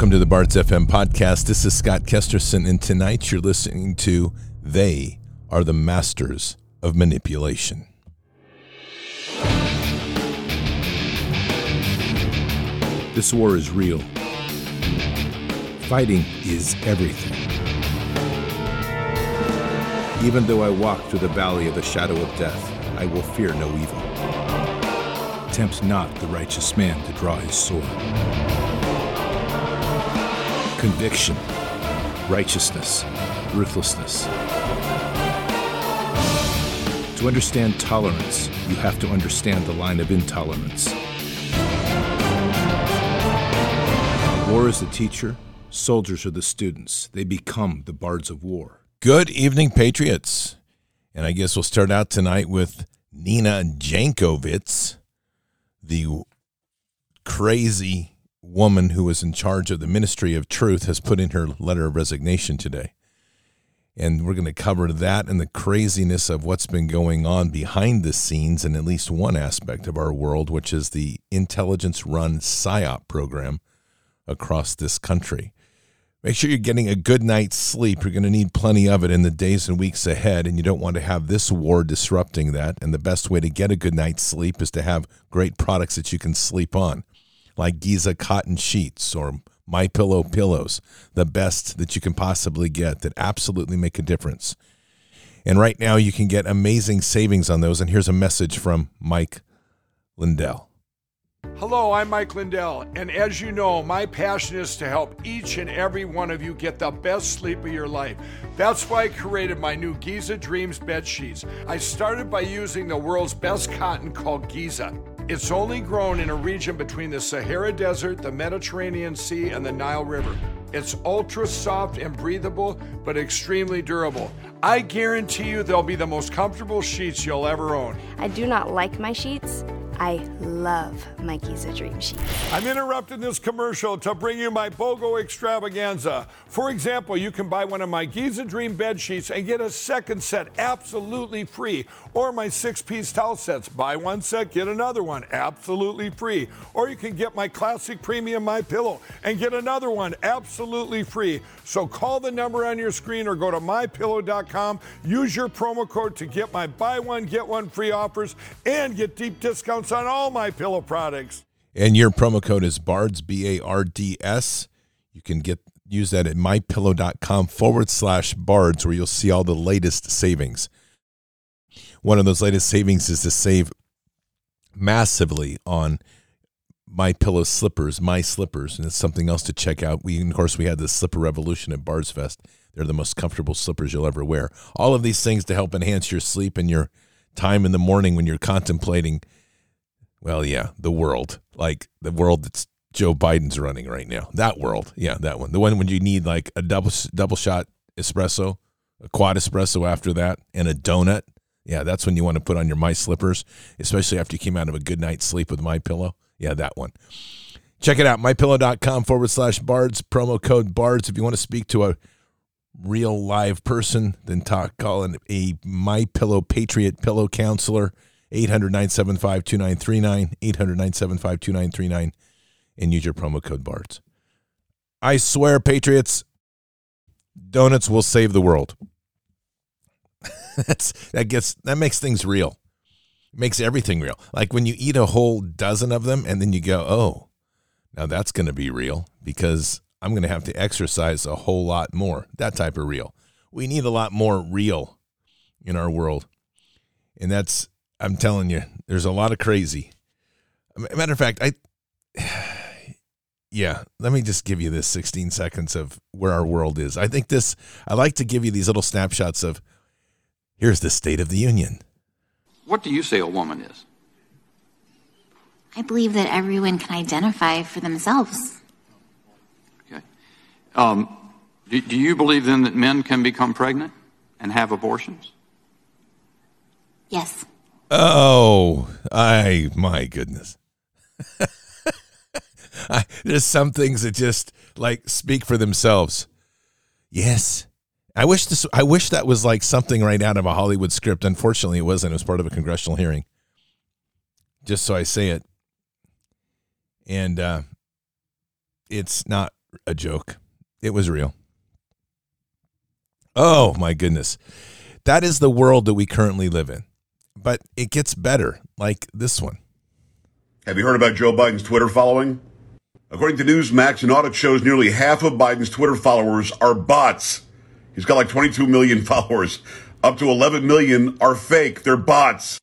Welcome to the Bards FM podcast. This is Scott Kesterson, and tonight you're listening to They Are the Masters of Manipulation. This war is real. Fighting is everything. Even though I walk through the valley of the shadow of death, I will fear no evil. Tempt not the righteous man to draw his sword. Conviction, righteousness, ruthlessness. To understand tolerance, you have to understand the line of intolerance. War is the teacher, soldiers are the students. They become the bards of war. Good evening, Patriots. And I guess we'll start out tonight with Nina Jankowicz, the crazy woman who was in charge of the Ministry of Truth, has put in her letter of resignation today. And we're going to cover that and the craziness of what's been going on behind the scenes in at least one aspect of our world, which is the intelligence run PSYOP program across this country. Make sure you're getting a good night's sleep. You're going to need plenty of it in the days and weeks ahead, and you don't want to have this war disrupting that. And the best way to get a good night's sleep is to have great products that you can sleep on, like Giza cotton sheets or My Pillow pillows, the best that you can possibly get that absolutely make a difference. And right now, you can get amazing savings on those. And here's a message from Mike Lindell. Hello, I'm Mike Lindell, and as you know, my passion is to help each and every one of you get the best sleep of your life. That's why I created my new Giza Dreams bed sheets. I started by using the world's best cotton called Giza. It's only grown in a region between the Sahara Desert, the Mediterranean Sea, and the Nile River. It's ultra soft and breathable, but extremely durable. I guarantee you they'll be the most comfortable sheets you'll ever own. I do not like my sheets. I love my Giza Dream Sheet. I'm interrupting this commercial to bring you my BOGO extravaganza. For example, you can buy one of my Giza Dream bed sheets and get a second set absolutely free. Or my six piece towel sets. Buy one set, get another one absolutely free. Or you can get my classic premium My Pillow and get another one absolutely free. So call the number on your screen or go to mypillow.com. Use your promo code to get my buy one, get one free offers and get deep discounts on all my pillow products. And your promo code is BARDS, B A R D S. You can get use that at mypillow.com forward slash bards where you'll see all the latest savings. One of those latest savings is to save massively on my pillow slippers, my slippers, and it's something else to check out. We of course we had the slipper revolution at Bards Fest. They're the most comfortable slippers you'll ever wear. All of these things to help enhance your sleep and your time in the morning when you're contemplating well, yeah, the world. Like the world that's Joe Biden's running right now. That world. Yeah, that one. The one when you need like a double double shot espresso, a quad espresso after that, and a donut. Yeah, that's when you want to put on your my slippers, especially after you came out of a good night's sleep with my pillow. Yeah, that one. Check it out, mypillow.com forward slash bards, promo code bards. If you want to speak to a real live person, then talk call in a my pillow patriot pillow counselor. 800 975 2939, 800 975 2939, and use your promo code BARDS. I swear, Patriots, donuts will save the world. That's that gets that makes things real. Makes everything real. Like when you eat a whole dozen of them and then you go, "Oh, now that's going to be real because I'm going to have to exercise a whole lot more." That type of real. We need a lot more real in our world. And that's I'm telling you, there's a lot of crazy. Matter of fact, I, yeah, let me just give you this 16 seconds of where our world is. I think this, I like to give you these little snapshots of here's the State of the Union. What do you say a woman is? I believe that everyone can identify for themselves. Okay. Um, do, do you believe then that men can become pregnant and have abortions? Yes. Oh, I my goodness. I, there's some things that just like speak for themselves. Yes. I wish this I wish that was like something right out of a Hollywood script. Unfortunately, it wasn't. It was part of a congressional hearing. Just so I say it. And uh it's not a joke. It was real. Oh my goodness. That is the world that we currently live in. But it gets better, like this one. Have you heard about Joe Biden's Twitter following? According to Newsmax, an audit shows nearly half of Biden's Twitter followers are bots. He's got like 22 million followers. Up to 11 million are fake. They're bots.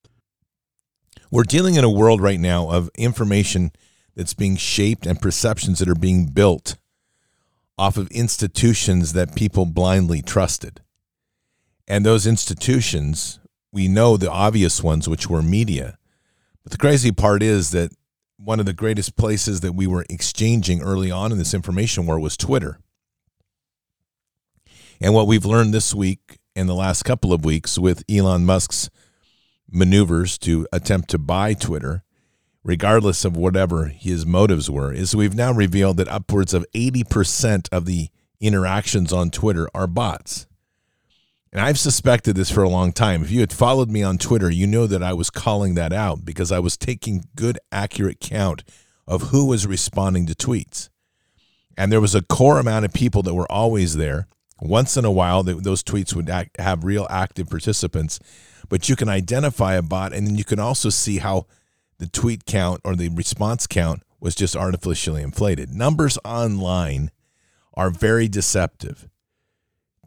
We're dealing in a world right now of information that's being shaped and perceptions that are being built off of institutions that people blindly trusted. And those institutions, we know the obvious ones, which were media. But the crazy part is that one of the greatest places that we were exchanging early on in this information war was Twitter. And what we've learned this week and the last couple of weeks with Elon Musk's maneuvers to attempt to buy Twitter, regardless of whatever his motives were, is we've now revealed that upwards of 80% of the interactions on Twitter are bots. And I've suspected this for a long time. If you had followed me on Twitter, you know that I was calling that out because I was taking good, accurate count of who was responding to tweets. And there was a core amount of people that were always there. Once in a while, those tweets would act, have real active participants, but you can identify a bot, and then you can also see how the tweet count or the response count was just artificially inflated. Numbers online are very deceptive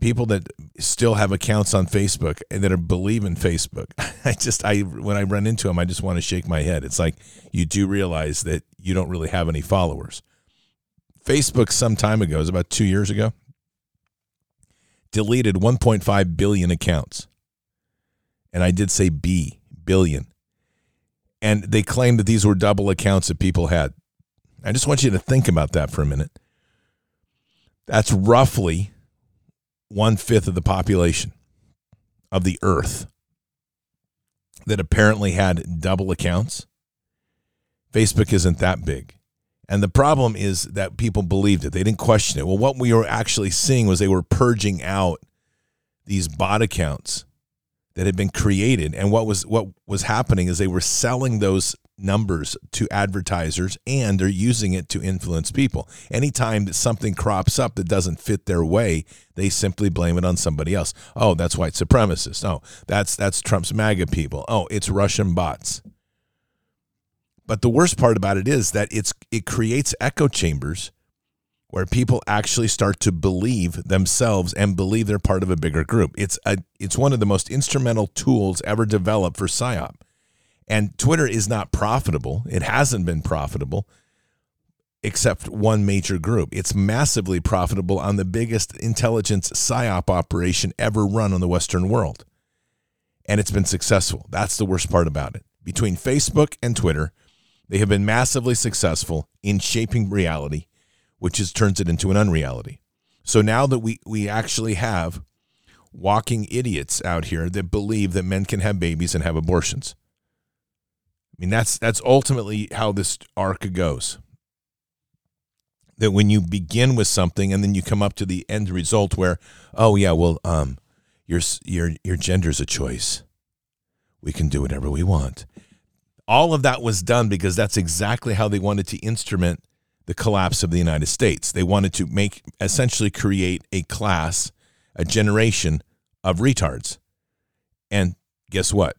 people that still have accounts on Facebook and that are believe in Facebook. I just I when I run into them, I just want to shake my head. It's like you do realize that you don't really have any followers. Facebook some time ago, it was about 2 years ago, deleted 1.5 billion accounts. And I did say B, billion. And they claimed that these were double accounts that people had. I just want you to think about that for a minute. That's roughly one fifth of the population of the earth that apparently had double accounts. Facebook isn't that big. And the problem is that people believed it. They didn't question it. Well, what we were actually seeing was they were purging out these bot accounts that had been created. And what was what was happening is they were selling those numbers to advertisers and they're using it to influence people. Anytime that something crops up that doesn't fit their way, they simply blame it on somebody else. Oh, that's white supremacists. Oh, that's that's Trump's MAGA people. Oh, it's Russian bots. But the worst part about it is that it's it creates echo chambers where people actually start to believe themselves and believe they're part of a bigger group. It's a it's one of the most instrumental tools ever developed for psyop and Twitter is not profitable. It hasn't been profitable except one major group. It's massively profitable on the biggest intelligence psyop operation ever run on the Western world. And it's been successful. That's the worst part about it. Between Facebook and Twitter, they have been massively successful in shaping reality, which is turns it into an unreality. So now that we, we actually have walking idiots out here that believe that men can have babies and have abortions. I mean, that's that's ultimately how this arc goes. That when you begin with something and then you come up to the end result where, oh yeah, well, um, your your your gender's a choice. We can do whatever we want. All of that was done because that's exactly how they wanted to instrument the collapse of the United States. They wanted to make essentially create a class, a generation of retards. And guess what?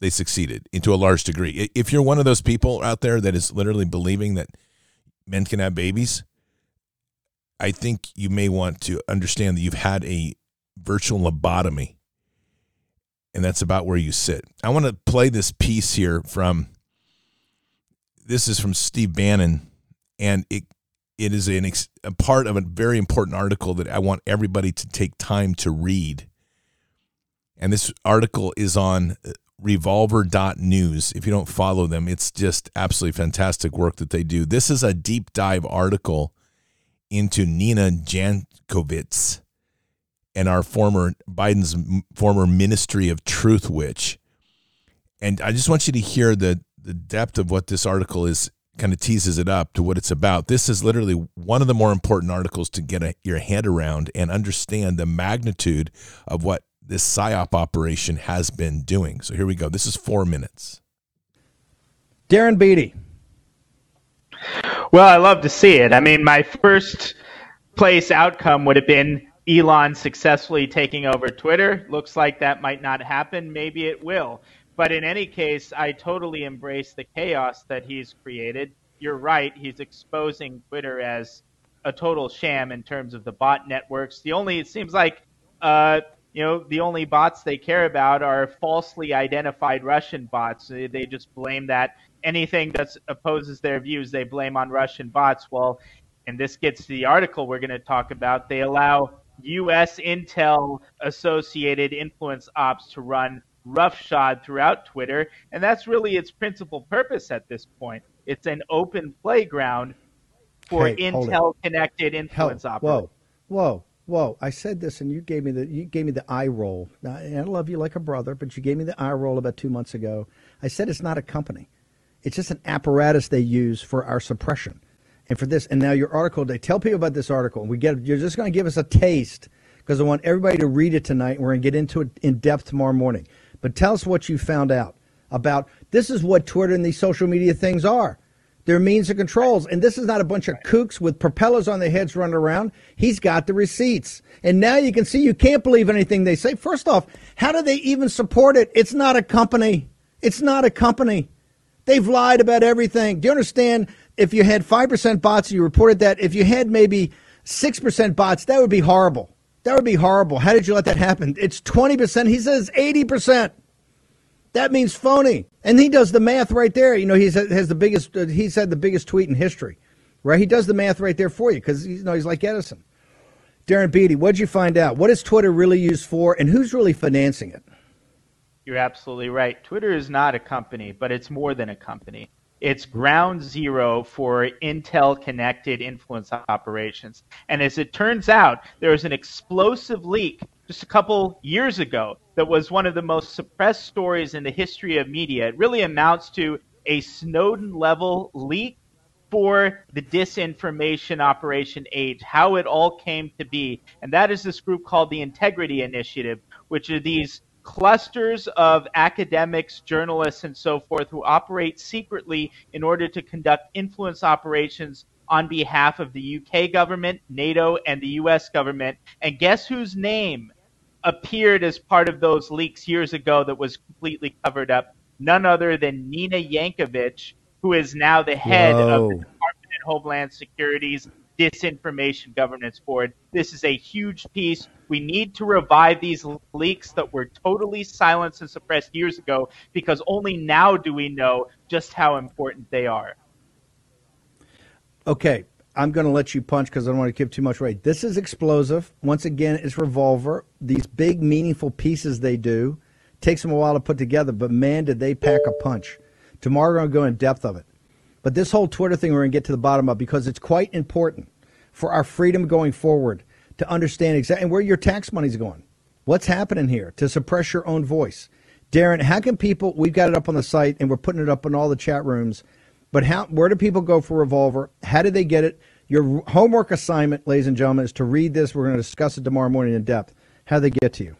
They succeeded into a large degree. If you're one of those people out there that is literally believing that men can have babies, I think you may want to understand that you've had a virtual lobotomy. And that's about where you sit. I want to play this piece here from this is from Steve Bannon, and it it is an a part of a very important article that I want everybody to take time to read. And this article is on uh, revolver.news. If you don't follow them, it's just absolutely fantastic work that they do. This is a deep dive article into Nina Jankowicz and our former Biden's former Ministry of Truth witch. And I just want you to hear the the depth of what this article is kind of teases it up to what it's about. This is literally one of the more important articles to get a, your head around and understand the magnitude of what this PSYOP operation has been doing. So here we go. This is four minutes. Darren Beattie. Well, I love to see it. I mean, my first place outcome would have been Elon successfully taking over Twitter. Looks like that might not happen. Maybe it will. But in any case, I totally embrace the chaos that he's created. You're right. He's exposing Twitter as a total sham in terms of the bot networks. The only, it seems like, uh, you know, the only bots they care about are falsely identified Russian bots. They just blame that anything that opposes their views, they blame on Russian bots. Well, and this gets to the article we're going to talk about. They allow U.S. intel associated influence ops to run roughshod throughout Twitter, and that's really its principal purpose at this point. It's an open playground for Hey, intel connected influence operators. whoa, whoa, whoa! I said this, and you gave me the you gave me the eye roll. I love you like a brother, but you gave me the eye roll about two months ago. I said it's not a company; it's just an apparatus they use for our suppression, and for this. And now your article, they tell people about this article, and we get you're just going to give us a taste because I want everybody to read it tonight. and We're going to get into it in depth tomorrow morning. But tell us what you found out about this is what Twitter and these social media things are. They're means and controls. And this is not a bunch of kooks with propellers on their heads running around. He's got the receipts. And now you can see you can't believe anything they say. First off, how do they even support it? It's not a company. It's not a company. They've lied about everything. Do you understand? If you had 5% bots, you reported that. If you had maybe 6% bots, that would be horrible. That would be horrible. How did you let that happen? It's 20%. He says 80%. That means phony. And he does the math right there. You know, he has the biggest, uh, he's had the biggest tweet in history, right? He does the math right there for you because, you know, he's like Edison. Darren Beattie, what'd you find out? What is Twitter really used for and who's really financing it? You're absolutely right. Twitter is not a company, but it's more than a company. It's ground zero for Intel connected influence operations. And as it turns out, there was an explosive leak just a couple years ago that was one of the most suppressed stories in the history of media. It really amounts to a Snowden level leak for the disinformation operation age, how it all came to be. And that is this group called the Integrity Initiative, which are these clusters of academics, journalists, and so forth who operate secretly in order to conduct influence operations on behalf of the UK government, NATO, and the US government. And guess whose name appeared as part of those leaks years ago that was completely covered up? None other than Nina Jankowicz, who is now the head of the Department of Homeland Security's Disinformation Governance Board. This is a huge piece. We need to revive these leaks that were totally silenced and suppressed years ago because only now do we know just how important they are. Okay, I'm going to let you punch because I don't want to give too much away. This is explosive. Once again, it's Revolver. These big, meaningful pieces they do takes them a while to put together, but man, did they pack a punch. Tomorrow, we're going to go in depth of it. But this whole Twitter thing, we're going to get to the bottom of because it's quite important for our freedom going forward to understand exactly where your tax money's going. What's happening here to suppress your own voice? Darren, how can people? We've got it up on the site and we're putting it up in all the chat rooms. But how? Where do people go for Revolver? How do they get it? Your homework assignment, ladies and gentlemen, is to read this. We're going to discuss it tomorrow morning in depth. How they get to you?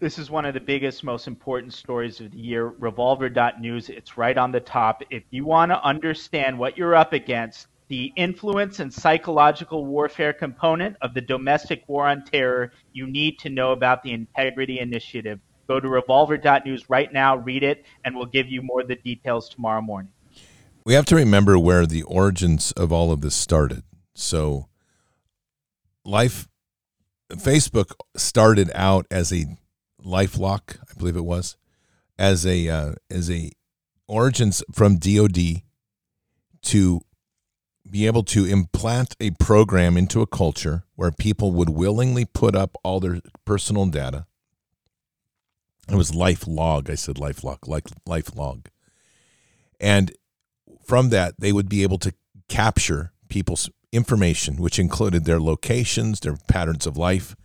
This is one of the biggest, most important stories of the year. Revolver.news, it's right on the top. If you want to understand what you're up against, the influence and psychological warfare component of the domestic war on terror, you need to know about the Integrity Initiative. Go to revolver.news right now, read it, and we'll give you more of the details tomorrow morning. We have to remember where the origins of all of this started. So, life, Facebook started out as a LifeLock, I believe it was, as a uh, as a origins from DoD to be able to implant a program into a culture where people would willingly put up all their personal data. It was life log. I said life log, like life log. And from that, they would be able to capture people's information, which included their locations, their patterns of life.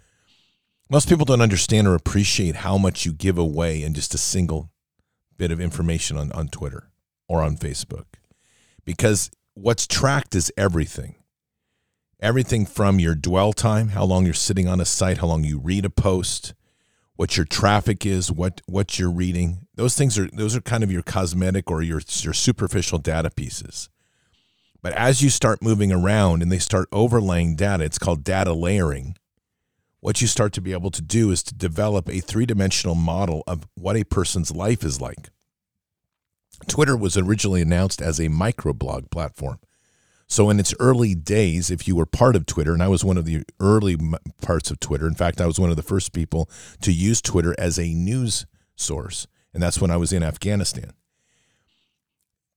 Most people don't understand or appreciate how much you give away in just a single bit of information on, on Twitter or on Facebook. Because what's tracked is everything. Everything from your dwell time, how long you're sitting on a site, how long you read a post, what your traffic is, what what you're reading. Those things are those are kind of your cosmetic or your your superficial data pieces. But as you start moving around and they start overlaying data, it's called data layering. What you start to be able to do is to develop a three dimensional model of what a person's life is like. Twitter was originally announced as a microblog platform. So, in its early days, if you were part of Twitter, and I was one of the early parts of Twitter, in fact, I was one of the first people to use Twitter as a news source, and that's when I was in Afghanistan.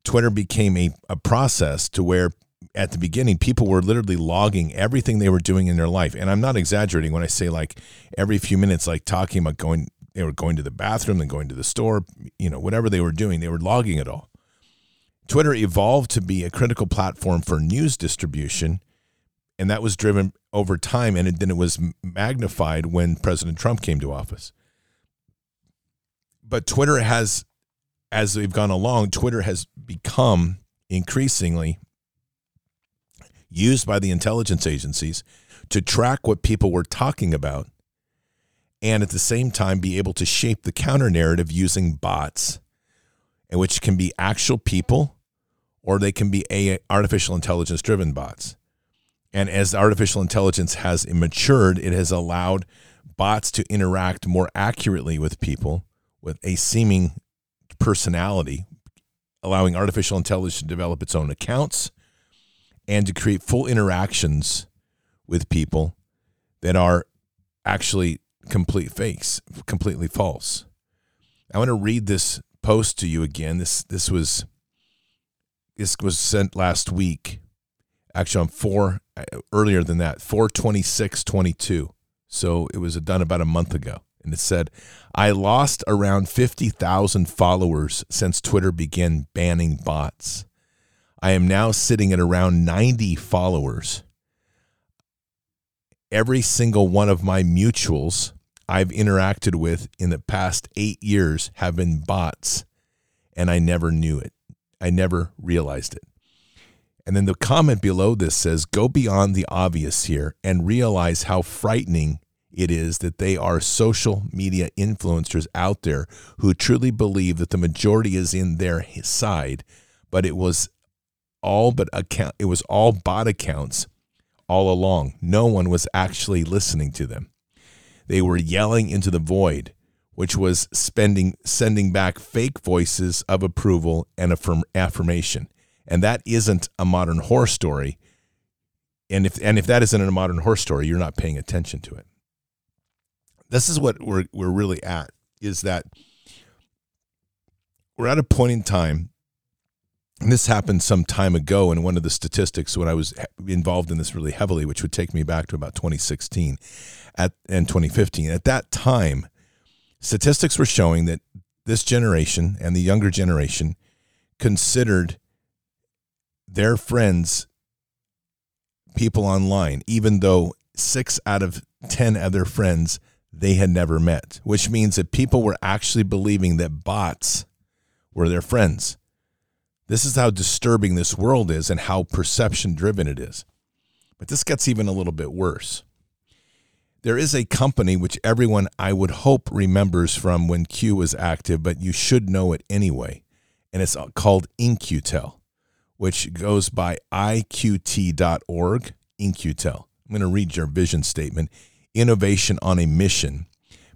Twitter became a, a process to where at the beginning people were literally logging everything they were doing in their life and i'm not exaggerating when i say like every few minutes like talking about going they were going to the bathroom and going to the store you know whatever they were doing they were logging it all Twitter evolved to be a critical platform for news distribution, and that was driven over time, and then it was magnified when President Trump came to office. But Twitter has, as we've gone along, Twitter has become increasingly used by the intelligence agencies to track what people were talking about and at the same time be able to shape the counter narrative using bots, which can be actual people or they can be a artificial intelligence driven bots. And as artificial intelligence has matured, it has allowed bots to interact more accurately with people with a seeming personality, allowing artificial intelligence to develop its own accounts and to create full interactions with people that are actually complete fakes, completely false. I want to read this post to you again. This this was this was sent last week. Actually, on four uh, earlier than that, four twenty six twenty two. So it was done about a month ago, and it said, "I lost around fifty thousand followers since Twitter began banning bots. I am now sitting at around ninety followers. Every single one of my mutuals." I've interacted with in the past eight years have been bots, and I never knew it. I never realized it. And then the comment below this says, Go beyond the obvious here and realize how frightening it is that they are social media influencers out there who truly believe that the majority is in their side, but it was all but account it was all bot accounts all along. No one was actually listening to them. They were yelling into the void which was spending sending back fake voices of approval and affirm, affirmation. And that isn't a modern horror story. And if and if that isn't a modern horror story, you're not paying attention to it. This is what we're we're really at is that we're at a point in time and this happened some time ago in one of the statistics when I was involved in this really heavily, which would take me back to about 2016 at and 2015. At that time, statistics were showing that this generation and the younger generation considered their friends people online, even though six out of 10 other friends they had never met, which means that people were actually believing that bots were their friends. This is how disturbing this world is and how perception driven it is. But this gets even a little bit worse. There is a company which everyone I would hope remembers from when Q was active, but you should know it anyway. And it's called In-Q-Tel, which goes by iqt.org, In-Q-Tel. I'm going to read your vision statement innovation on a mission.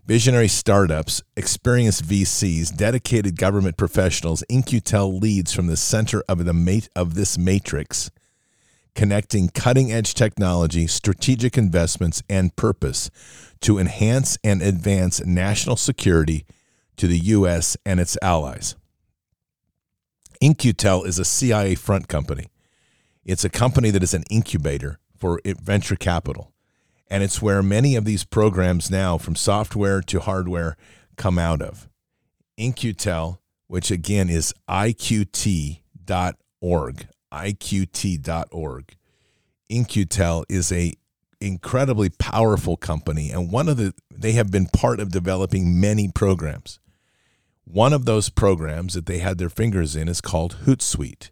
Visionary startups, experienced VCs, dedicated government professionals, In-Q-Tel leads from the center of the mate of this matrix connecting cutting edge technology, strategic investments, and purpose to enhance and advance national security to the U.S. and its allies. In-Q-Tel is a CIA front company. It's a company that is an incubator for venture capital. And it's where many of these programs now, from software to hardware, come out of. In-Q-Tel, which again is iqt.org, iqt.org. In-Q-Tel is a incredibly powerful company and one of the they have been part of developing many programs. One of those programs that they had their fingers in is called Hootsuite.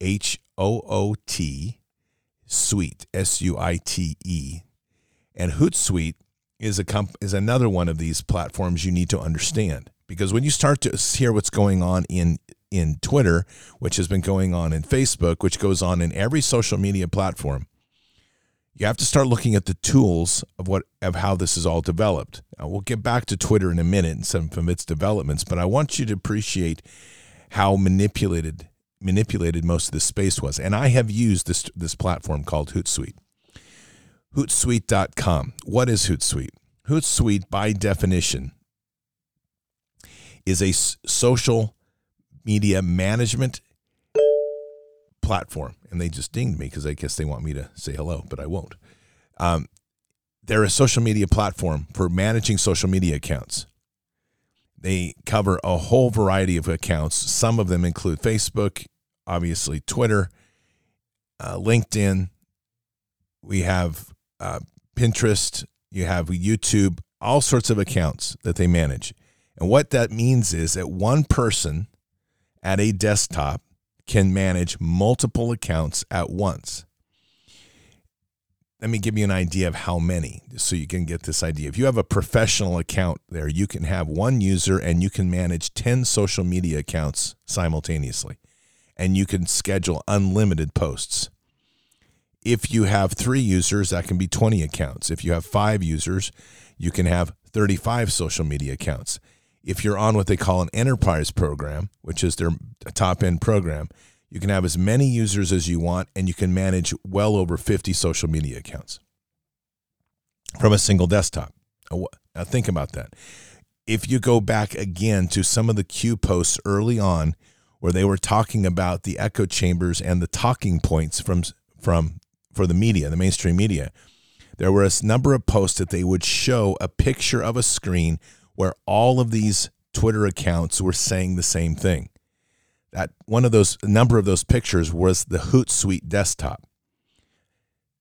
H O O T Suite S U I T E. And Hootsuite is a comp- is another one of these platforms you need to understand because when you start to hear what's going on in in Twitter, which has been going on in Facebook, which goes on in every social media platform. You have to start looking at the tools of what of how this is all developed. Now, we'll get back to Twitter in a minute and some of its developments, but I want you to appreciate how manipulated manipulated most of this space was. And I have used this this platform called Hootsuite. Hootsuite.com. What is Hootsuite? Hootsuite, by definition, is a social media management platform. And they just dinged me because I guess they want me to say hello, but I won't. Um, they're a social media platform for managing social media accounts. They cover a whole variety of accounts. Some of them include Facebook, obviously, Twitter, uh, LinkedIn. We have uh, Pinterest. You have YouTube, all sorts of accounts that they manage. And what that means is that one person at a desktop can manage multiple accounts at once. Let me give you an idea of how many so you can get this idea. If you have a professional account there, you can have one user and you can manage 10 social media accounts simultaneously. And you can schedule unlimited posts. If you have three users, that can be 20 accounts. If you have five users, you can have 35 social media accounts if you're on what they call an enterprise program, which is their top end program, you can have as many users as you want and you can manage well over 50 social media accounts from a single desktop. Now, think about that. If you go back again to some of the Q posts early on where they were talking about the echo chambers and the talking points from, from for the media, the mainstream media, there were a number of posts that they would show a picture of a screen where all of these Twitter accounts were saying the same thing. That one of those a number of those pictures was the Hootsuite desktop.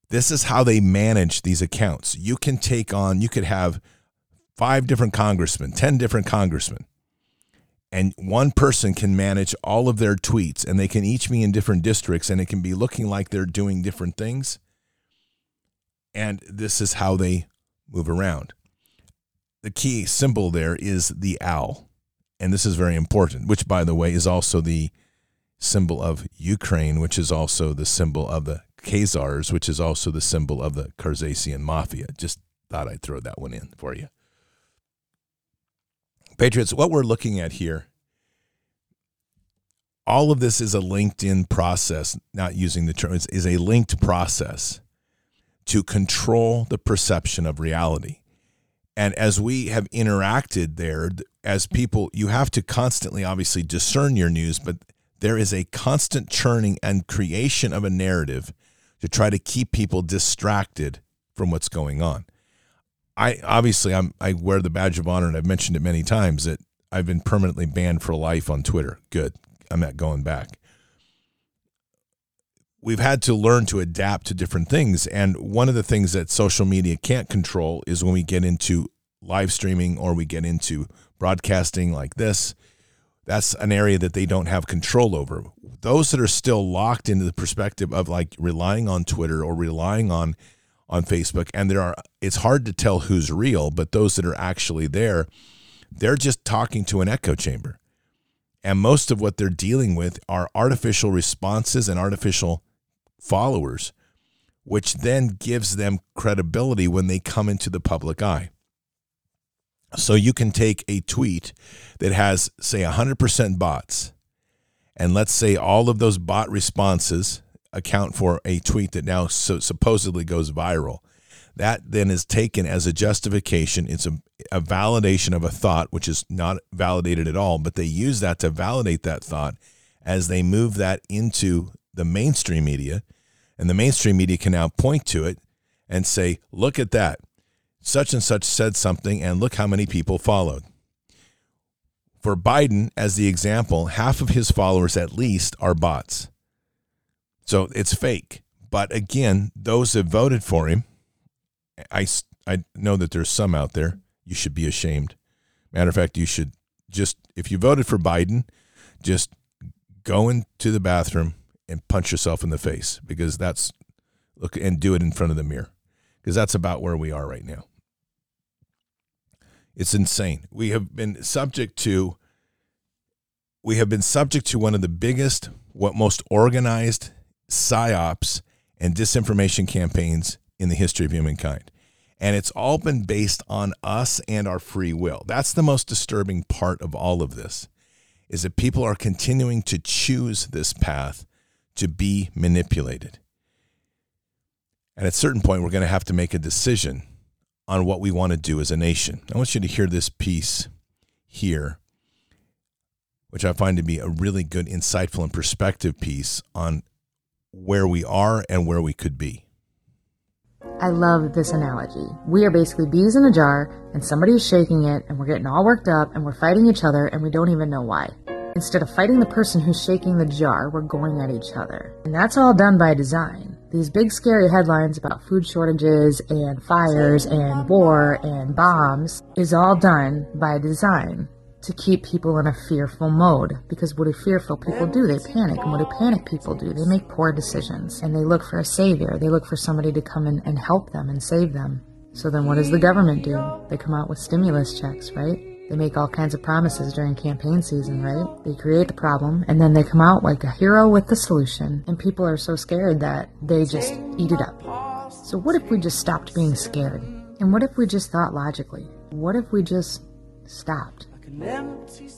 This is how they manage these accounts. You can take on, you could have five different congressmen, 10 different congressmen, and one person can manage all of their tweets, and they can each be in different districts, and it can be looking like they're doing different things. And this is how they move around the key symbol there is the owl. And this is very important, which, by the way, is also the symbol of Ukraine, which is also the symbol of the Khazars, which is also the symbol of the Khazarian mafia. Just thought I'd throw that one in for you. Patriots, what we're looking at here, all of this is a LinkedIn process, not using the term, is a linked process to control the perception of reality. And as we have interacted there, as people, you have to constantly, obviously, discern your news, but there is a constant churning and creation of a narrative to try to keep people distracted from what's going on. I obviously I'm I wear the badge of honor and I've mentioned it many times that I've been permanently banned for life on Twitter. Good. I'm not going back we've had to learn to adapt to different things. And one of the things that social media can't control is when we get into live streaming or we get into broadcasting like this. That's an area that they don't have control over. Those that are still locked into the perspective of like relying on Twitter or relying on on Facebook, and there are it's hard to tell who's real, but those that are actually there, they're just talking to an echo chamber. And most of what they're dealing with are artificial responses and artificial followers, which then gives them credibility when they come into the public eye. So you can take a tweet that has, say, 100% bots, and let's say all of those bot responses account for a tweet that now so supposedly goes viral. That then is taken as a justification. It's a, a validation of a thought, which is not validated at all, but they use that to validate that thought as they move that into the mainstream media and the mainstream media can now point to it and say, look at that. Such and such said something, and look how many people followed. For Biden, as the example, half of his followers at least are bots. So it's fake. But again, those that voted for him, I, I know that there's some out there. You should be ashamed. Matter of fact, you should just, if you voted for Biden, just go into the bathroom and punch yourself in the face because that's look and do it in front of the mirror because that's about where we are right now. It's insane. We have been subject to we have been subject to one of the biggest, what most organized psyops and disinformation campaigns in the history of humankind. And it's all been based on us and our free will. That's the most disturbing part of all of this is that people are continuing to choose this path to be manipulated. And at a certain point, we're going to have to make a decision on what we want to do as a nation. I want you to hear this piece here, which I find to be a really good, insightful, and perspective piece on where we are and where we could be. I love this analogy. We are basically bees in a jar, and somebody's shaking it, and we're getting all worked up, and we're fighting each other, and we don't even know why. Instead of fighting the person who's shaking the jar, we're going at each other. And that's all done by design. These big scary headlines about food shortages and fires and war and bombs is all done by design to keep people in a fearful mode. Because what do fearful people do? They panic. And what do panic people do? They make poor decisions and they look for a savior. They look for somebody to come in and help them and save them. So then what does the government do? They come out with stimulus checks, right? They make all kinds of promises during campaign season, right? They create the problem and then they come out like a hero with the solution. And people are so scared that they just eat it up. So what if we just stopped being scared? And what if we just thought logically? What if we just stopped?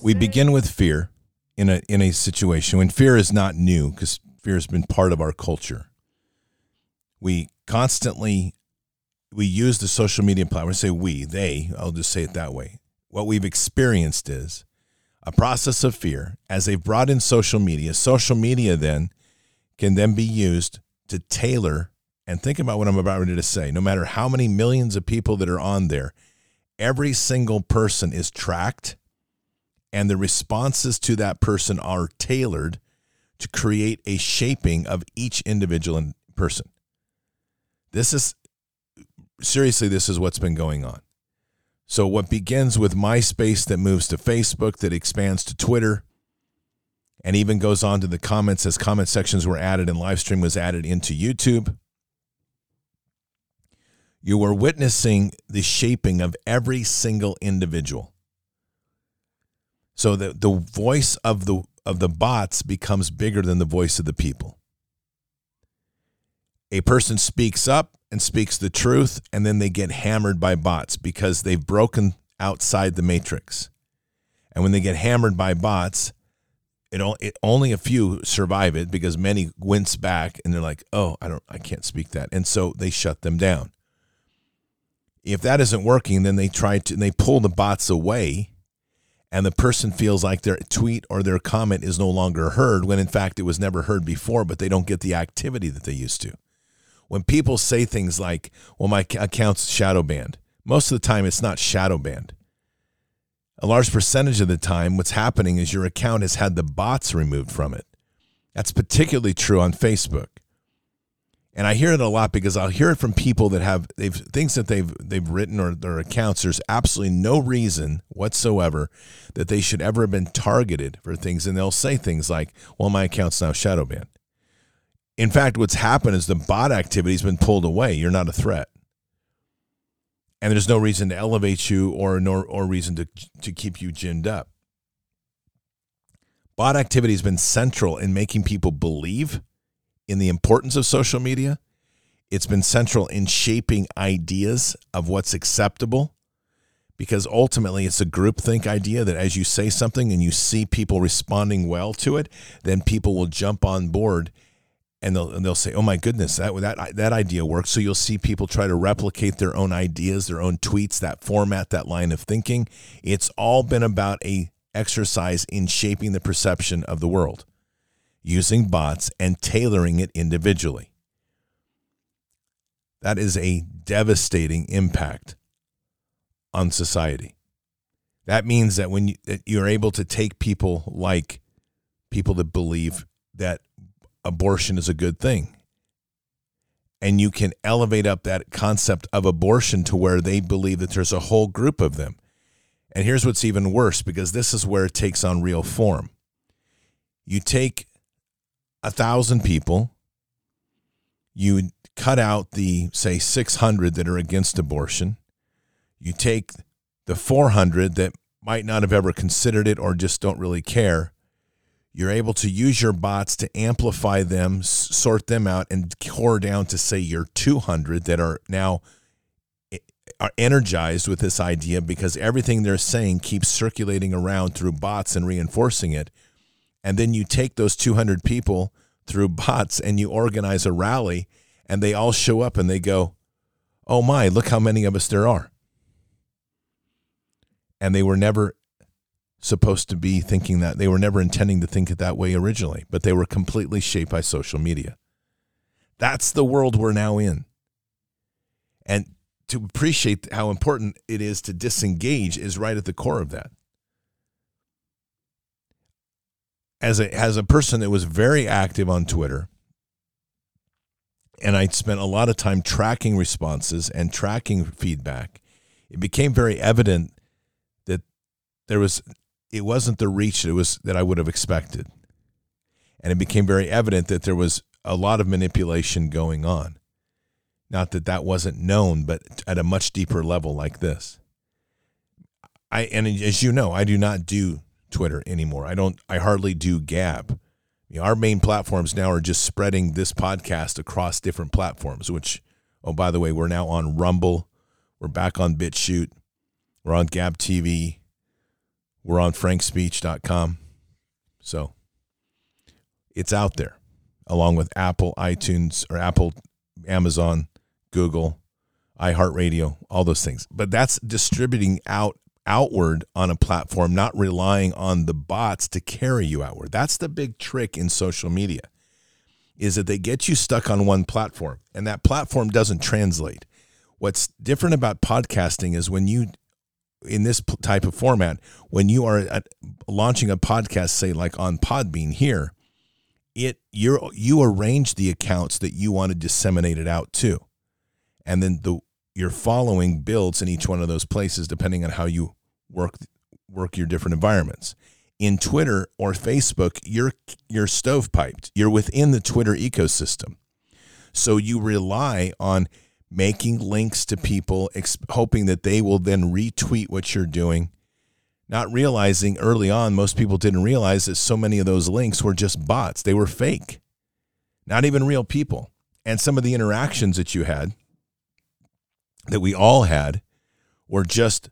We begin with fear in a in a situation when fear is not new because fear has been part of our culture. We constantly we use the social media platform. I say we, they, I'll just say it that way. What we've experienced is a process of fear as they've brought in social media. Social media then can then be used to tailor and think about what I'm about ready to say. No matter how many millions of people that are on there, every single person is tracked and the responses to that person are tailored to create a shaping of each individual person. This is seriously, this is what's been going on. So, what begins with MySpace that moves to Facebook, that expands to Twitter, and even goes on to the comments as comment sections were added and live stream was added into YouTube. You were witnessing the shaping of every single individual. So the, the voice of the of the bots becomes bigger than the voice of the people. A person speaks up and speaks the truth, and then they get hammered by bots because they've broken outside the matrix. And when they get hammered by bots, it, it only a few survive it because many wince back and they're like, "Oh, I don't, I can't speak that," and so they shut them down. If that isn't working, then they try to they pull the bots away and the person feels like their tweet or their comment is no longer heard when in fact it was never heard before, but they don't get the activity that they used to. When people say things like, well, my account's shadow banned, most of the time it's not shadow banned. A large percentage of the time, what's happening is your account has had the bots removed from it. That's particularly true on Facebook and I hear it a lot because I'll hear it from people that have they've things that they've they've written or their accounts. There's absolutely no reason whatsoever that they should ever have been targeted for things, and they'll say things like, "Well, my account's now shadow banned." In fact, what's happened is the bot activity's been pulled away. You're not a threat, and there's no reason to elevate you or nor or reason to to keep you ginned up. Bot activity has been central in making people believe in the importance of social media. It's been central in shaping ideas of what's acceptable because ultimately it's a groupthink idea that as you say something and you see people responding well to it, then people will jump on board and they'll and they'll say, "Oh my goodness, that that that idea works." So you'll see people try to replicate their own ideas, their own tweets, that format, that line of thinking. It's all been about a exercise in shaping the perception of the world using bots and tailoring it individually. That is a devastating impact on society. That means that when you, that you're able to take people like people that believe that abortion is a good thing, and you can elevate up that concept of abortion to where they believe that there's a whole group of them. And here's what's even worse because this is where it takes on real form. You take a thousand people, you cut out the say 600 that are against abortion. You take the 400 that might not have ever considered it or just don't really care, You're able to use your bots to amplify them, sort them out, and core down to say your 200 that are now eh, are energized with this idea because everything they're saying keeps circulating around through bots and reinforcing it. And then you take those 200 people through bots and you organize a rally, and they all show up and they go, Oh my, look how many of us there are. And they were never supposed to be thinking that. They were never intending to think it that way originally, but they were completely shaped by social media. That's the world we're now in. And to appreciate how important it is to disengage is right at the core of that. As a as a person that was very active on Twitter, and I spent a lot of time tracking responses and tracking feedback, it became very evident that there was it wasn't the reach that was that I would have expected. And it became very evident that there was a lot of manipulation going on. Not that that wasn't known, but at a much deeper level like this. I and as you know, I do not do Twitter anymore. I don't I hardly do Gab. You know, our main platforms now are just spreading this podcast across different platforms, which oh by the way, we're now on Rumble, we're back on BitChute, we're on Gab TV, we're on frankspeech.com. So it's out there along with Apple, iTunes, or Apple, Amazon, Google, iHeartRadio, all those things. But that's distributing out outward on a platform, not relying on the bots to carry you outward. That's the big trick in social media. Is that they get you stuck on one platform and that platform doesn't translate. What's different about podcasting is when you in this type of format, when you are launching a podcast, say like on Podbean here, it you you arrange the accounts that you want to disseminate it out to, and then the your following builds in each one of those places depending on how you work work your different environments. In Twitter or Facebook, you're you're stovepiped. You're within the Twitter ecosystem, so you rely on making links to people, hoping that they will then retweet what you're doing. Not realizing early on, most people didn't realize that so many of those links were just bots. They were fake, not even real people. And some of the interactions that you had, that we all had, were just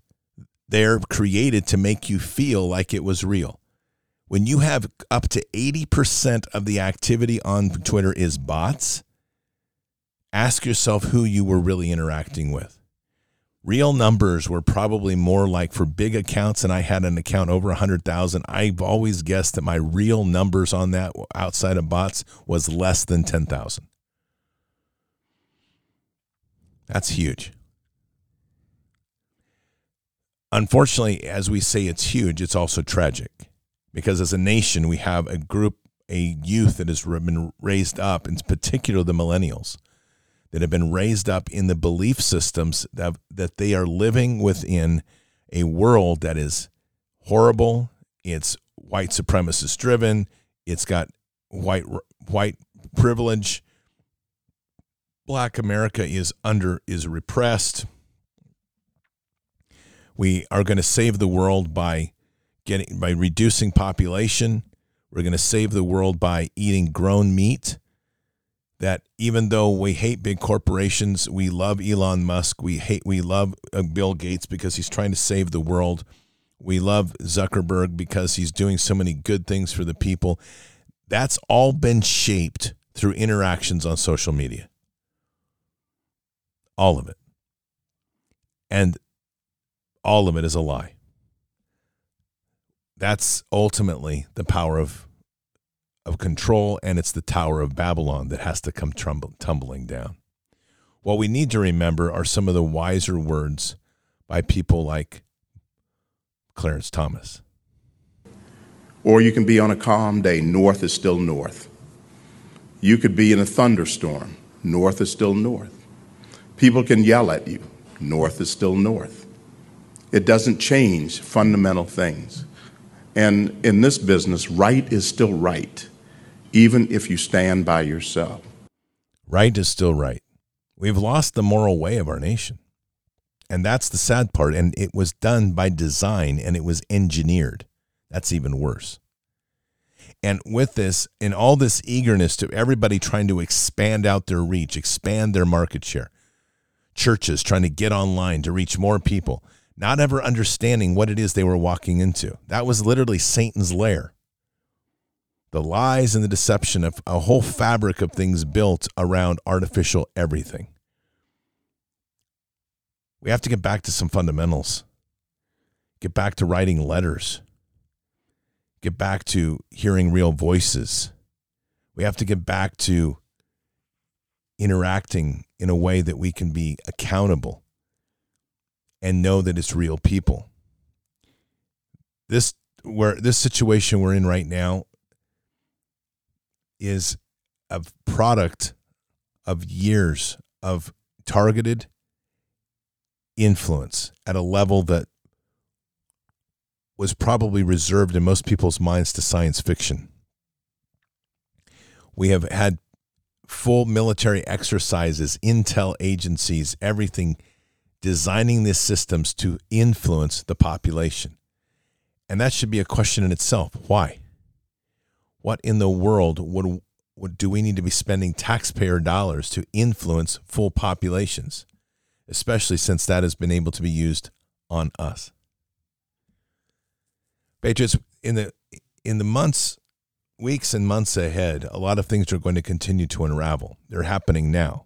they're created to make you feel like it was real. When you have up to 80% of the activity on Twitter is bots, ask yourself who you were really interacting with. Real numbers were probably more like for big accounts, and I had an account over 100,000. I've always guessed that my real numbers on that outside of bots was less than 10,000. That's huge. Unfortunately, as we say it's huge, it's also tragic because as a nation, we have a group, a youth that has been raised up, in particular the millennials, that have been raised up in the belief systems that, that they are living within a world that is horrible. It's white supremacist driven. It's got white white privilege. Black America is under is repressed. We are going to save the world by getting by reducing population. We're going to save the world by eating grown meat that even though we hate big corporations, we love Elon Musk, we hate we love uh, Bill Gates because he's trying to save the world. We love Zuckerberg because he's doing so many good things for the people. That's all been shaped through interactions on social media. All of it. And all of it is a lie. That's ultimately the power of of control, and it's the Tower of Babylon that has to come trumble, tumbling down. What we need to remember are some of the wiser words by people like Clarence Thomas. Or you can be on a calm day, north is still north. You could be in a thunderstorm, north is still north. People can yell at you, north is still north. It doesn't change fundamental things. And in this business, right is still right even if you stand by yourself. Right is still right. We've lost the moral way of our nation. And that's the sad part. And it was done by design and it was engineered. That's even worse. And with this, in all this eagerness to everybody trying to expand out their reach, expand their market share, churches trying to get online to reach more people, not ever understanding what it is they were walking into. That was literally Satan's lair. The lies and the deception of a whole fabric of things built around artificial everything. We have to get back to some fundamentals. Get back to writing letters. Get back to hearing real voices. We have to get back to interacting in a way that we can be accountable and know that it's real people. This where this situation we're in right now is a product of years of targeted influence at a level that was probably reserved in most people's minds to science fiction. We have had full military exercises, intel agencies, everything designing these systems to influence the population. And that should be a question in itself. Why? What in the world would, would do we need to be spending taxpayer dollars to influence full populations, especially since that has been able to be used on us? Patriots, in the in the months, weeks and months ahead, a lot of things are going to continue to unravel. They're happening now.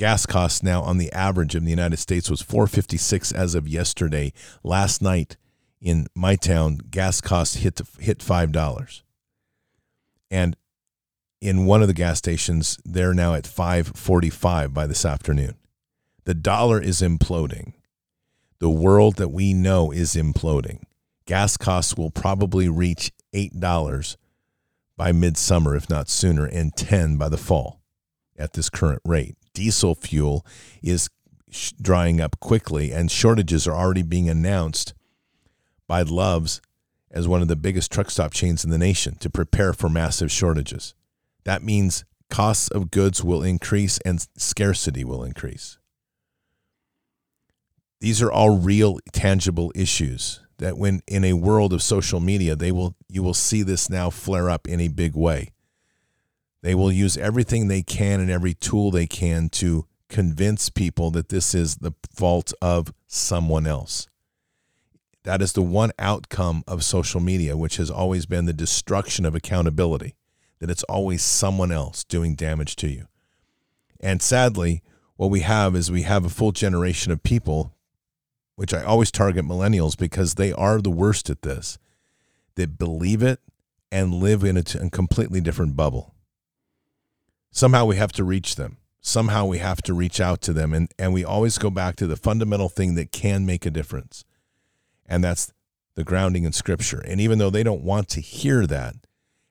Gas costs now on the average in the United States was 456 as of yesterday. Last night in my town, gas costs hit hit five dollars. And in one of the gas stations, they're now at 545 by this afternoon. The dollar is imploding. The world that we know is imploding gas costs will probably reach $8 by midsummer, if not sooner, and 10 by the fall at this current rate. Diesel fuel is drying up quickly, and shortages are already being announced by Love's as one of the biggest truck stop chains in the nation to prepare for massive shortages. That means costs of goods will increase and scarcity will increase. These are all real, tangible issues that when in a world of social media, they will you will see this now flare up in a big way. They will use everything they can and every tool they can to convince people that this is the fault of someone else. That is the one outcome of social media, which has always been the destruction of accountability, that it's always someone else doing damage to you. And sadly, what we have is we have a full generation of people which I always target millennials because they are the worst at this, that believe it and live in a, t- a completely different bubble. Somehow we have to reach them. Somehow we have to reach out to them. And, and we always go back to the fundamental thing that can make a difference. And that's the grounding in scripture. And even though they don't want to hear that,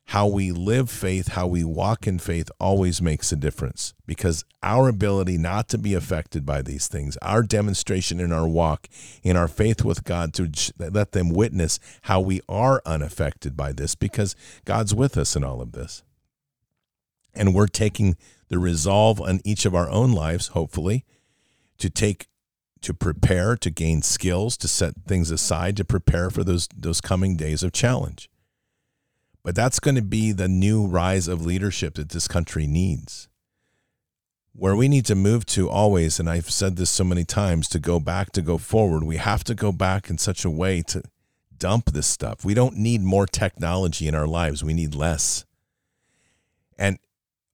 how we live faith, how we walk in faith always makes a difference because our ability not to be affected by these things, our demonstration in our walk, in our faith with God to let them witness how we are unaffected by this because God's with us in all of this. And we're taking the resolve on each of our own lives, hopefully, to take to prepare, to gain skills, to set things aside, to prepare for those those coming days of challenge. But that's going to be the new rise of leadership that this country needs. Where we need to move to always, and I've said this so many times, to go back, to go forward, we have to go back in such a way to dump this stuff. We don't need more technology in our lives, we need less. And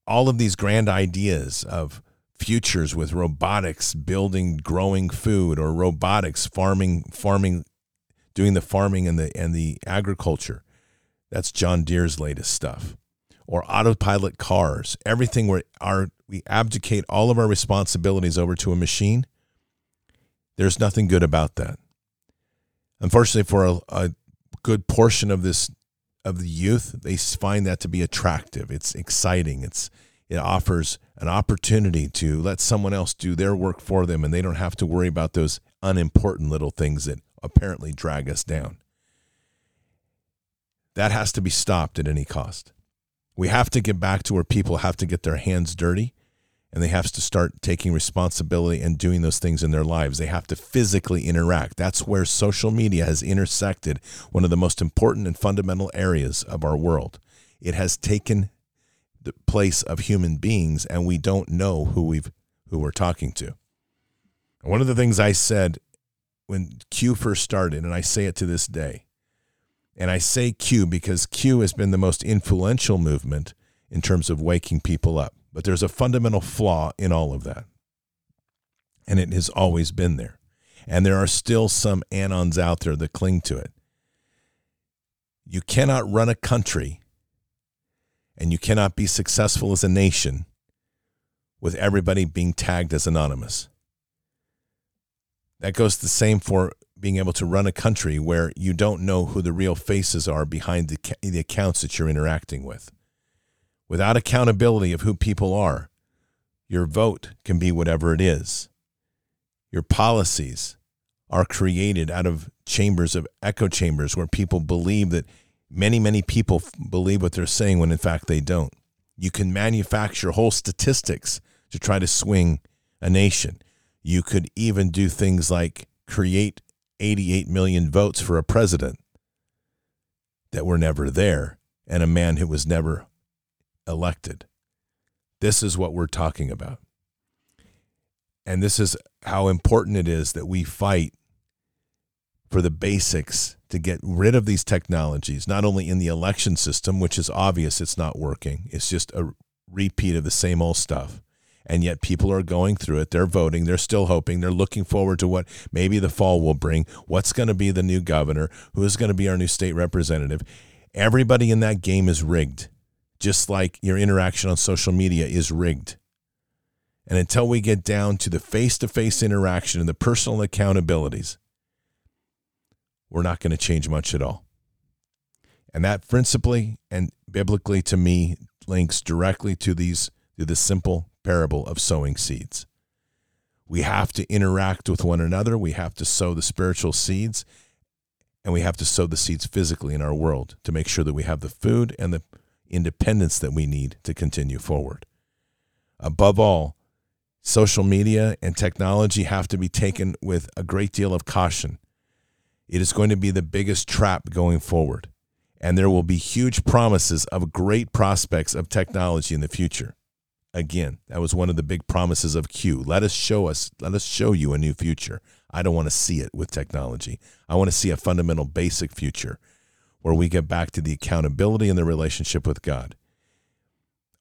all of these grand ideas of futures with robotics building growing food or robotics farming farming doing the farming and the and the agriculture that's John Deere's latest stuff. Or autopilot cars, everything where our we abdicate all of our responsibilities over to a machine. There's nothing good about that. Unfortunately, for a, a good portion of this of the youth, they find that to be attractive. It's exciting. It's it offers an opportunity to let someone else do their work for them and they don't have to worry about those unimportant little things that apparently drag us down. That has to be stopped at any cost. We have to get back to where people have to get their hands dirty and they have to start taking responsibility and doing those things in their lives. They have to physically interact. That's where social media has intersected one of the most important and fundamental areas of our world. It has taken the place of human beings, and we don't know who we've who we're talking to. One of the things I said when Q first started, and I say it to this day, and I say Q because Q has been the most influential movement in terms of waking people up. But there's a fundamental flaw in all of that. And it has always been there. And there are still some anons out there that cling to it. You cannot run a country and you cannot be successful as a nation with everybody being tagged as anonymous. That goes the same for being able to run a country where you don't know who the real faces are behind the, the accounts that you're interacting with. Without accountability of who people are, your vote can be whatever it is. Your policies are created out of chambers of echo chambers where people believe that many, many people believe what they're saying when in fact they don't. You can manufacture whole statistics to try to swing a nation. You could even do things like create 88 million votes for a president that were never there and a man who was never elected. This is what we're talking about. And this is how important it is that we fight for the basics to get rid of these technologies, not only in the election system, which is obvious it's not working, it's just a repeat of the same old stuff. And yet people are going through it. They're voting. They're still hoping. They're looking forward to what maybe the fall will bring. What's going to be the new governor? Who is going to be our new state representative? Everybody in that game is rigged just like your interaction on social media is rigged. And until we get down to the face to face interaction and the personal accountabilities, we're not going to change much at all. And that principally and biblically to me links directly to these to the simple parable of sowing seeds. We have to interact with one another, we have to sow the spiritual seeds, and we have to sow the seeds physically in our world to make sure that we have the food and the independence that we need to continue forward. Above all, social media and technology have to be taken with a great deal of caution. It is going to be the biggest trap going forward, and there will be huge promises of great prospects of technology in the future. Again, that was one of the big promises of Q. Let us show us, let us show you a new future. I don't want to see it with technology. I want to see a fundamental basic future where we get back to the accountability and the relationship with God.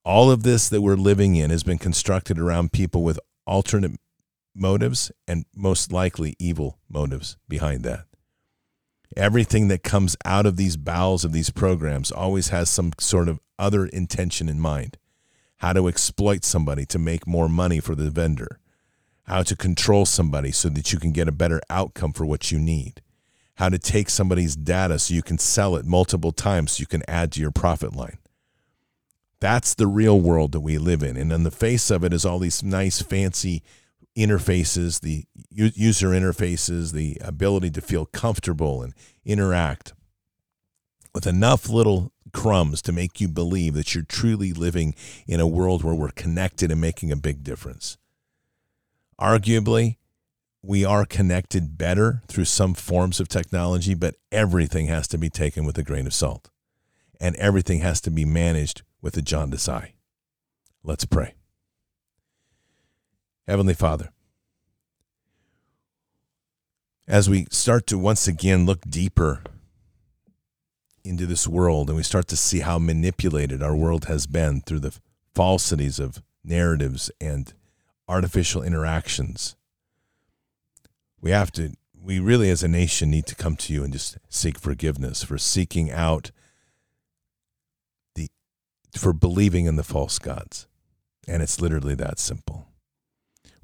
All of this that we're living in has been constructed around people with alternate motives and most likely evil motives behind that. Everything that comes out of these bowels of these programs always has some sort of other intention in mind. How to exploit somebody to make more money for the vendor. How to control somebody so that you can get a better outcome for what you need how to take somebody's data so you can sell it multiple times so you can add to your profit line. That's the real world that we live in. And in the face of it is all these nice, fancy interfaces, the user interfaces, the ability to feel comfortable and interact with enough little crumbs to make you believe that you're truly living in a world where we're connected and making a big difference. Arguably, we are connected better through some forms of technology, but everything has to be taken with a grain of salt. And everything has to be managed with a jaundiced eye. Let's pray. Heavenly Father, as we start to once again look deeper into this world and we start to see how manipulated our world has been through the falsities of narratives and artificial interactions we have to we really as a nation need to come to you and just seek forgiveness for seeking out the for believing in the false gods. And it's literally that simple.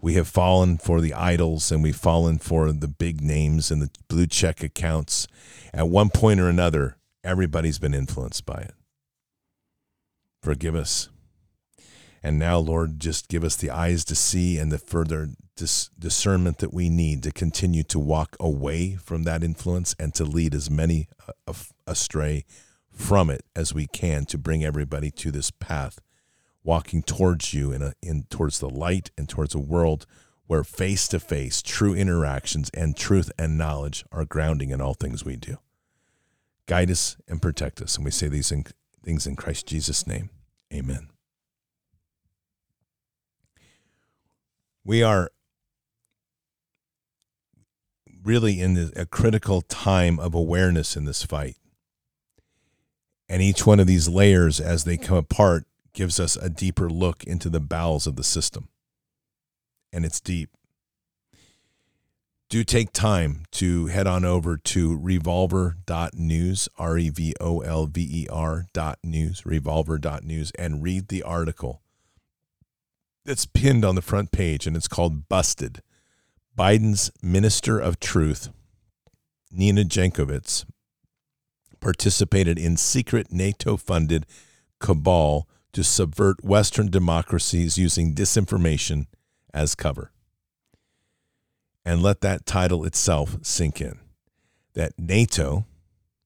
We have fallen for the idols and we've fallen for the big names and the blue check accounts. At one point or another everybody's been influenced by it. Forgive us and now, Lord, just give us the eyes to see and the further dis- discernment that we need to continue to walk away from that influence and to lead as many uh, astray from it as we can to bring everybody to this path walking towards you in, a, in towards the light and towards a world where face to face true interactions and truth and knowledge are grounding in all things we do. Guide us and protect us. And we say these in, things in Christ Jesus' name. Amen. We are really in a critical time of awareness in this fight. And each one of these layers, as they come apart, gives us a deeper look into the bowels of the system. And it's deep. Do take time to head on over to revolver.news, R E V O L V E R dot news, revolver.news, and read the article that's pinned on the front page, and it's called Busted Biden's Minister of Truth, Nina Jankowicz, participated in secret NATO funded cabal to subvert Western democracies using disinformation as cover. And let that title itself sink in. That NATO,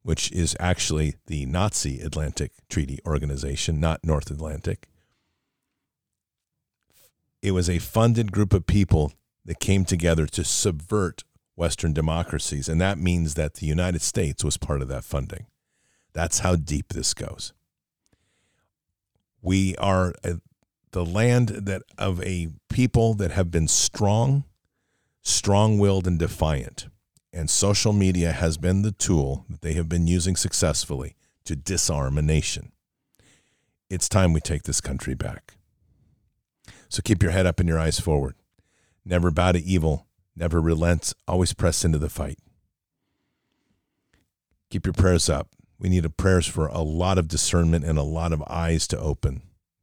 which is actually the Nazi Atlantic Treaty Organization, not North Atlantic, it was a funded group of people that came together to subvert Western democracies. And that means that the United States was part of that funding. That's how deep this goes. We are a, the land that of a people that have been strong, strong-willed and defiant. And social media has been the tool that they have been using successfully to disarm a nation. It's time we take this country back. So keep your head up and your eyes forward never bow to evil, never relents, always press into the fight. Keep your prayers up. We need a prayers for a lot of discernment and a lot of eyes to open.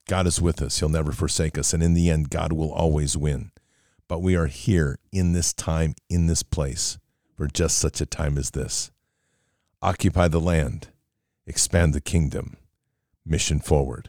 God is with us. He'll never forsake us. And in the end, God will always win. But we are here in this time, in this place, for just such a time as this. Occupy the land, expand the kingdom, mission forward.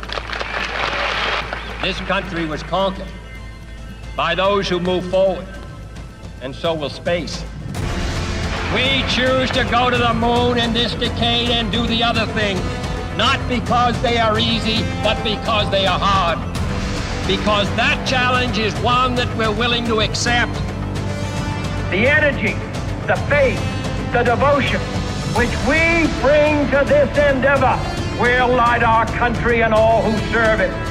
This country was conquered by those who move forward, and so will space. We choose to go to the moon in this decade and do the other thing, not because they are easy, but because they are hard. Because that challenge is one that we're willing to accept. The energy, the faith, the devotion which we bring to this endeavor will light our country and all who serve it.